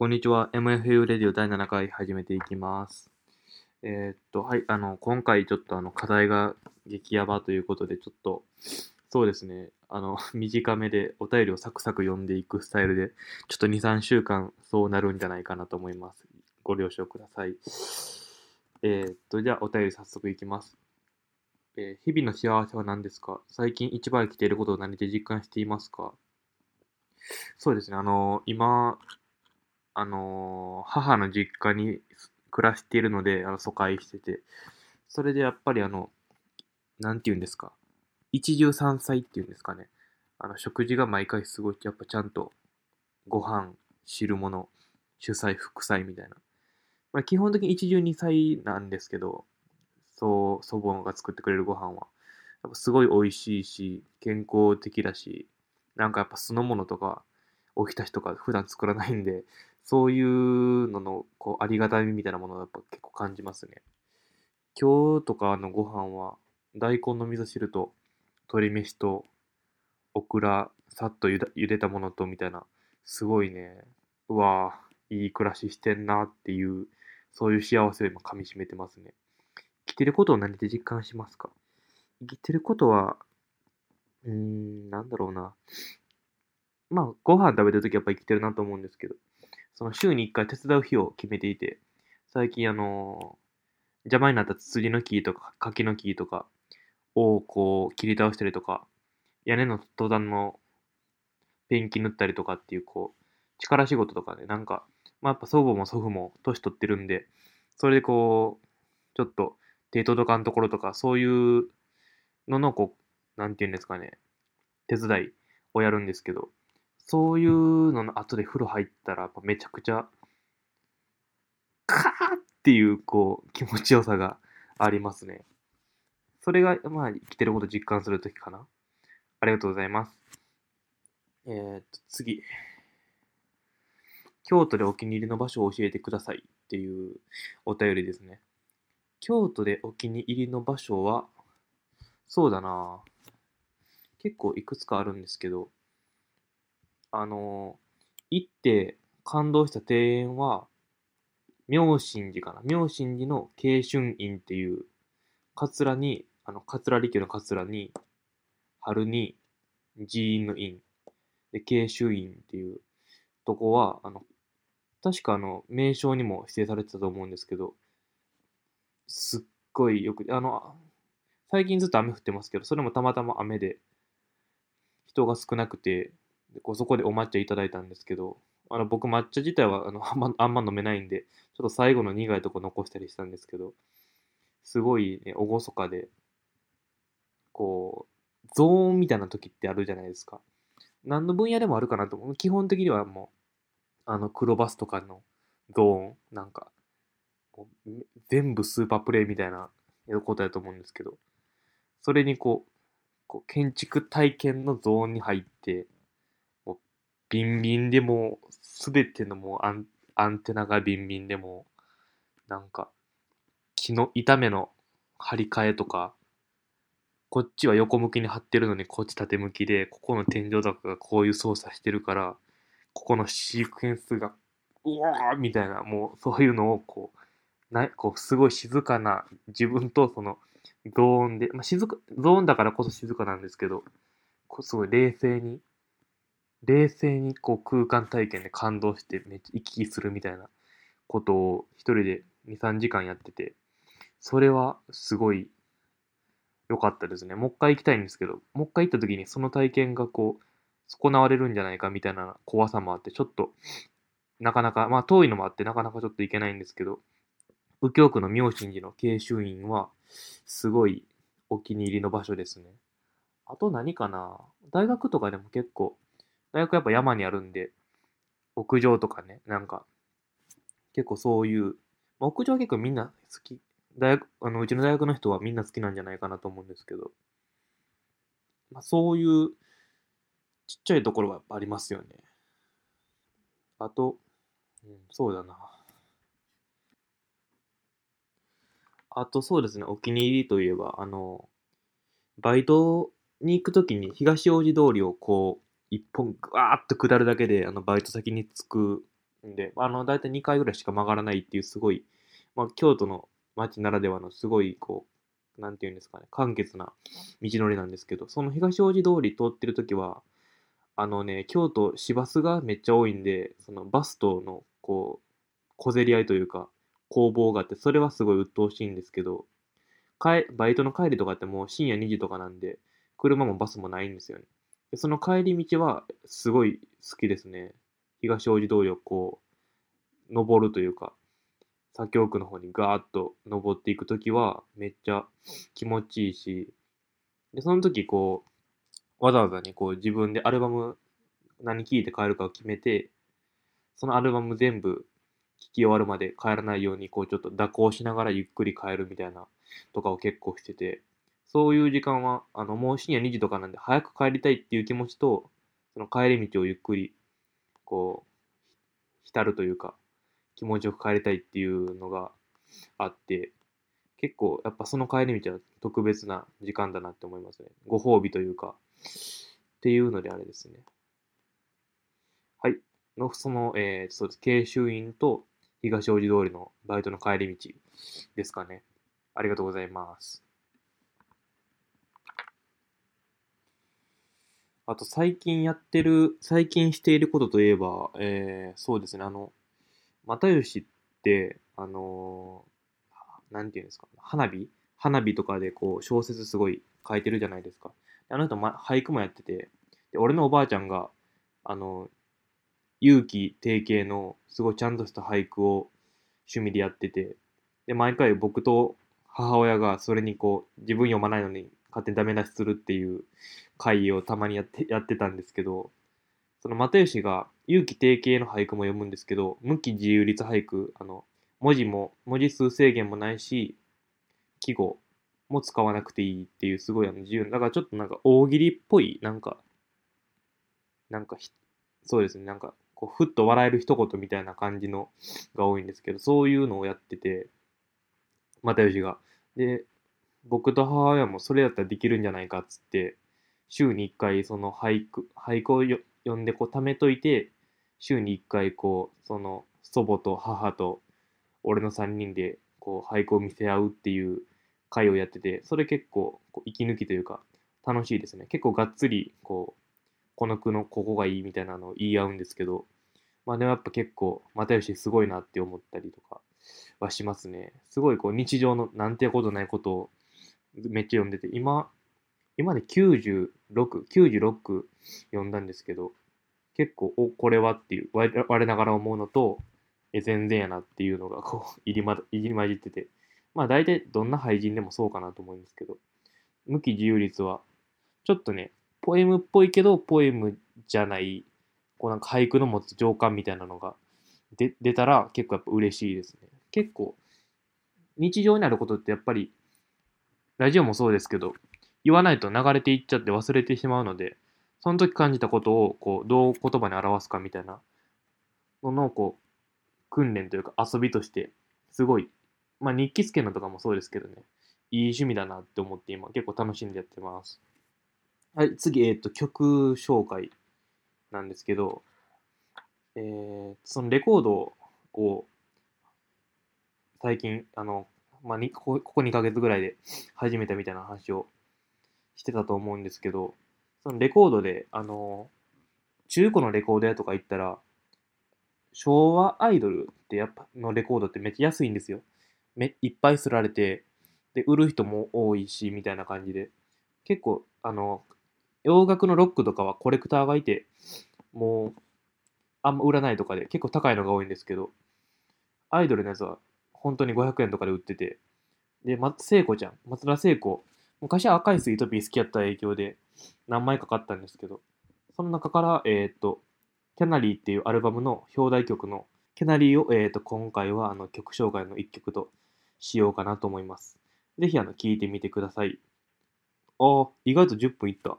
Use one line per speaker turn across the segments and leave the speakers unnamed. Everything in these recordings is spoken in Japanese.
こんにちは。MFU レディオ第7回始めていきます。えーっと、はい、あの、今回ちょっとあの、課題が激ヤバということで、ちょっと、そうですね、あの、短めでお便りをサクサク読んでいくスタイルで、ちょっと2、3週間そうなるんじゃないかなと思います。ご了承ください。えーっと、じゃあお便り早速いきます。えー日々の幸せは何ですか？最近一番生きていることを何で実感していますか？そうですね、あの、今、あのー母の実家に暮らしているので、あの疎開してて、それでやっぱりあの、なんて言うんですか、一汁三菜っていうんですかね、あの食事が毎回すごい、やっぱちゃんとご飯、汁物、主菜、副菜みたいな。まあ、基本的に一汁二菜なんですけど、そう、祖母が作ってくれるご飯は、やっぱすごい美味しいし、健康的だし、なんかやっぱ酢の物とか、おひたしとか普段作らないんで、そういうののこうありがたみみたいなものをやっぱ結構感じますね。今日とかのご飯は大根の味噌汁と鶏飯とオクラさっとゆ茹でたものとみたいなすごいねうわいい暮らししてんなっていうそういう幸せを今噛みしめてますね。生きてることを何で実感しますか？生きてることはうーんなんだろうなまあご飯食べてるときやっぱ生きてるなと思うんですけどその週に1回手伝う日を決めていて、最近あの邪魔になったツツジの木とか柿の木とかをこう切り倒したりとか、屋根の登山のペンキ塗ったりとかっていうこう力仕事とかね、なんか、まあやっぱ祖母も祖父も年取ってるんで、それでこう、ちょっと手届かんところとか、そういうののこう、なんていうんですかね、手伝いをやるんですけど、そういうのの後で風呂入ったら、やっぱめちゃくちゃ、カーっていう、こう、気持ちよさがありますね。それが、まあ、生きてることを実感するときかな。ありがとうございます。えー、っと、次。京都でお気に入りの場所を教えてくださいっていうお便りですね。京都でお気に入りの場所は、そうだな結構いくつかあるんですけど、あの、行って感動した庭園は、妙心寺かな。妙心寺の慶春院っていう、桂に、あの、桂離宮の桂に、春に、寺院の院。で、慶春院っていうとこは、あの、確かあの、名称にも指定されてたと思うんですけど、すっごいよく、あの、最近ずっと雨降ってますけど、それもたまたま雨で、人が少なくて、でこうそこでお抹茶いただいたんですけど、あの僕抹茶自体はあのあんまあんま飲めないんで、ちょっと最後の苦いとこ残したりしたんですけど、すごいね、厳かで、こう、ゾーンみたいな時ってあるじゃないですか。何の分野でもあるかなと思う。基本的にはもう、あの、黒バスとかのゾーン、なんか、全部スーパープレイみたいなことやと思うんですけど、それにこう、こう建築体験のゾーンに入って、ビンビンでもう、すべてのもうアンアンテナがビンビンでも、なんか、木の板目の張り替えとか、こっちは横向きに張ってるのにこっち縦向きで、ここの天井高がこういう操作してるから、ここのシークエンスが、うわーみたいな、もうそういうのをこう、ないこうすごい静かな自分とそのゾーンで、まあ、静か、ゾーンだからこそ静かなんですけど、こうすごい冷静に、冷静にこう空間体験で感動してめっちゃ行き来するみたいなことを一人で2、3時間やってて、それはすごい良かったですね。もう一回行きたいんですけど、もう一回行った時にその体験がこう、損なわれるんじゃないかみたいな怖さもあって、ちょっと、なかなか、まあ遠いのもあってなかなかちょっと行けないんですけど、右京区の妙心寺の慶春院は、すごいお気に入りの場所ですね。あと何かな？大学とかでも結構、大学やっぱ山にあるんで、屋上とかね、なんか、結構そういう、まあ屋上は結構みんな好き。大学、あの、うちの大学の人はみんな好きなんじゃないかなと思うんですけど、まあそういうちっちゃいところはやっぱありますよね。あと、うん、そうだな。あとそうですね、お気に入りといえば、あの、バイトに行くときに東大路通りをこう、一本ぐわーっと下るだけで、あの、バイト先に着くんで、あの、だいたい2回ぐらいしか曲がらないっていう、すごい、まあ、京都の街ならではのすごい、こう、なんていうんですかね、簡潔な道のりなんですけど、その東大路通り通ってるときは、あのね、京都市バスがめっちゃ多いんで、そのバスとの、こう、小競り合いというか、攻防があって、それはすごい鬱陶しいんですけど、バイトの帰りとかってもう深夜2時とかなんで、車もバスもないんですよね。その帰り道はすごい好きですね。東大路通りをこう、登るというか、左京区の方にガーッと登っていくときはめっちゃ気持ちいいし、で、その時こう、わざわざね、こう自分でアルバム何聴いて帰るかを決めて、そのアルバム全部聴き終わるまで帰らないように、こうちょっと蛇行しながらゆっくり帰るみたいなとかを結構してて、そういう時間は、あの、もう深夜2時とかなんで早く帰りたいっていう気持ちと、その帰り道をゆっくり、こう、浸るというか、気持ちよく帰りたいっていうのがあって、結構やっぱその帰り道は特別な時間だなって思いますね。ご褒美というか、っていうのであれですね。はい。の、その、えー、そうです。慶州院と東大路通りのバイトの帰り道ですかね。ありがとうございます。あと最近やってる、最近していることといえば、えー、そうですね、あの、又吉って、あのー、なんていうんですか、花火？花火とかでこう小説すごい書いてるじゃないですか。あの人、ま、俳句もやってて、で俺のおばあちゃんが、あの、勇気定型のすごいちゃんとした俳句を趣味でやってて、で、毎回僕と母親がそれにこう、自分読まないのに勝手にダメ出しするっていう会をたまにやってやってたんですけど、その又吉が勇気定型の俳句も読むんですけど、無期自由律俳句、あの、文字も、文字数制限もないし、季語も使わなくていいっていうすごいあの自由、だからちょっとなんか大喜利っぽい、なんか、なんかそうですね、なんか、こう、ふっと笑える一言みたいな感じのが多いんですけど、そういうのをやってて、又吉が。で、僕と母親もそれやったらできるんじゃないかっつって、週に1回その俳句、俳句を読んでこう貯めといて、週に1回こう、その祖母と母と俺の3人でこう俳句を見せ合うっていう会をやってて、それ結構こう息抜きというか楽しいですね。結構がっつりこう、この句のここがいいみたいなのを言い合うんですけど、まあでもやっぱ結構又吉すごいなって思ったりとかはしますね。すごいこう日常のなんてことないことをめっちゃ読んでて、今、今で96、96読んだんですけど、結構、お、これはっていう、我ながら思うのと、え、全然やなっていうのが、こう、入りま、入り混じってて、まあ大体どんな俳人でもそうかなと思うんですけど、無期自由率は、ちょっとね、ポエムっぽいけど、ポエムじゃない、こうなんか俳句の持つ情感みたいなのがで出たら結構やっぱ嬉しいですね。結構、日常にあることってやっぱりラジオもそうですけど、言わないと流れていっちゃって忘れてしまうので、その時感じたことをこうどう言葉に表すかみたいなののこう訓練というか遊びとしてすごい、まあ日記つけのとかもそうですけどね、いい趣味だなって思って今結構楽しんでやってます。はい、次、えっ、ー、と、曲紹介なんですけど、えー、そのレコードを最近、あの、まあ、ここ2ヶ月ぐらいで始めたみたいな話をしてたと思うんですけど、そのレコードで、あの、中古のレコード屋とか行ったら、昭和アイドルってやっぱのレコードってめっちゃ安いんですよ。めいっぱいすられて、で、売る人も多いし、みたいな感じで。結構、あの、洋楽のロックとかはコレクターがいて、もう、あんま売らないとかで結構高いのが多いんですけど、アイドルのやつは本当に500円とかで売ってて、で、ま、聖子ちゃん、松田聖子、昔は赤いスイートピー好きやった影響で何枚かかったんですけど、その中から、えっ、ー、と、キャナリーっていうアルバムの表題曲のキャナリーを、えー、と今回はあの曲紹介の一曲としようかなと思います。ぜひあの聴いてみてください。ああ、意外と10分いった。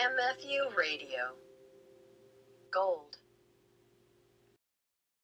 MFU Radio. Gold